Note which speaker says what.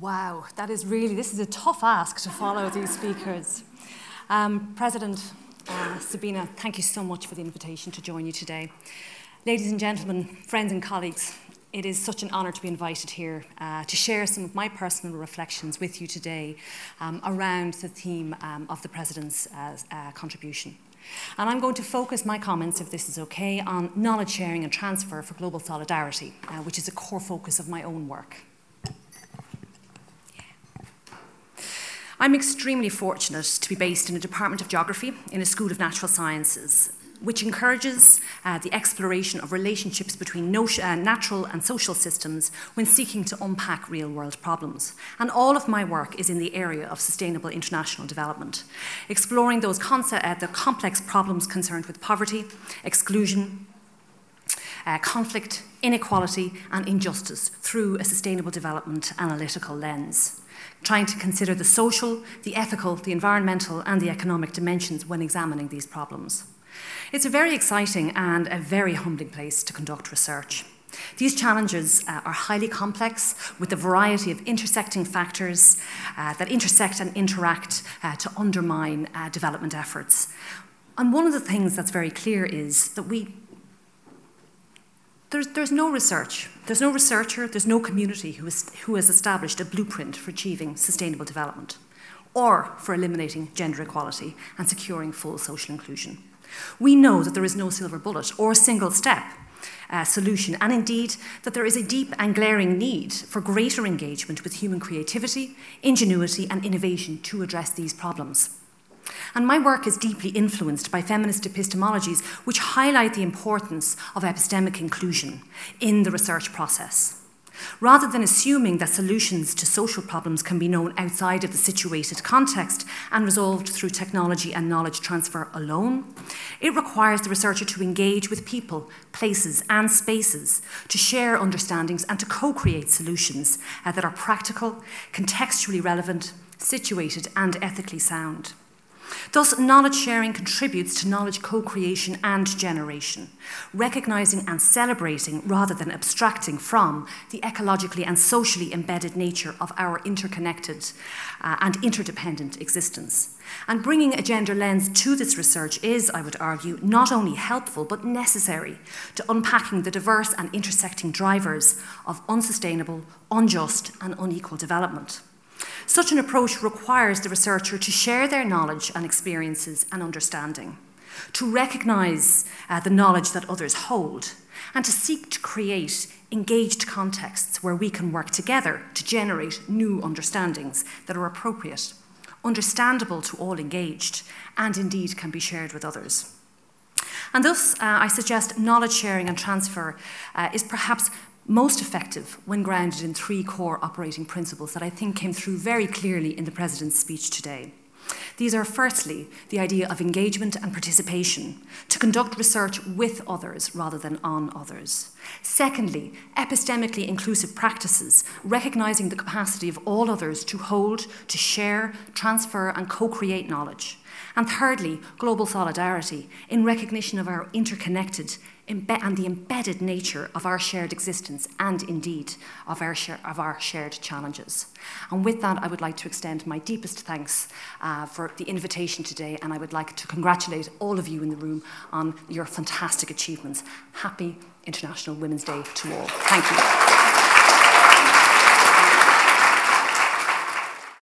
Speaker 1: Wow, that is really, this is a tough ask to follow these speakers. Um, President uh, Sabina, thank you so much for the invitation to join you today. Ladies and gentlemen, friends and colleagues, it is such an honour to be invited here uh, to share some of my personal reflections with you today um, around the theme um, of the President's uh, uh, contribution. And I'm going to focus my comments, if this is okay, on knowledge sharing and transfer for global solidarity, uh, which is a core focus of my own work. I'm extremely fortunate to be based in a Department of Geography in a School of Natural Sciences which encourages uh, the exploration of relationships between uh, natural and social systems when seeking to unpack real world problems. And all of my work is in the area of sustainable international development, exploring those concept, uh, the complex problems concerned with poverty, exclusion, uh, conflict, inequality, and injustice through a sustainable development analytical lens trying to consider the social, the ethical, the environmental, and the economic dimensions when examining these problems. It's a very exciting and a very humbling place to conduct research. These challenges uh, are highly complex with a variety of intersecting factors uh, that intersect and interact uh, to undermine uh, development efforts. And one of the things that's very clear is that we there's, there's no research, there's no researcher, there's no community who, is, who has established a blueprint for achieving sustainable development or for eliminating gender equality and securing full social inclusion. We know that there is no silver bullet or single step uh, solution, and indeed that there is a deep and glaring need for greater engagement with human creativity, ingenuity, and innovation to address these problems. And my work is deeply influenced by feminist epistemologies which highlight the importance of epistemic inclusion in the research process. Rather than assuming that solutions to social problems can be known outside of the situated context and resolved through technology and knowledge transfer alone, it requires the researcher to engage with people, places, and spaces to share understandings and to co create solutions uh, that are practical, contextually relevant, situated, and ethically sound. Thus, knowledge sharing contributes to knowledge co creation and generation, recognizing and celebrating rather than abstracting from the ecologically and socially embedded nature of our interconnected uh, and interdependent existence. And bringing a gender lens to this research is, I would argue, not only helpful but necessary to unpacking the diverse and intersecting drivers of unsustainable, unjust, and unequal development. Such an approach requires the researcher to share their knowledge and experiences and understanding, to recognise uh, the knowledge that others hold, and to seek to create engaged contexts where we can work together to generate new understandings that are appropriate, understandable to all engaged, and indeed can be shared with others. And thus, uh, I suggest knowledge sharing and transfer uh, is perhaps most effective when grounded in three core operating principles that I think came through very clearly in the President's speech today. These are firstly the idea of engagement and participation, to conduct research with others rather than on others. Secondly, epistemically inclusive practices, recognizing the capacity of all others to hold, to share, transfer, and co create knowledge. And thirdly, global solidarity, in recognition of our interconnected, and the embedded nature of our shared existence and indeed of our, of our shared challenges. And with that, I would like to extend my deepest thanks uh, for the invitation today, and I would like to congratulate all of you in the room on your fantastic achievements. Happy International Women's Day to all. Thank you.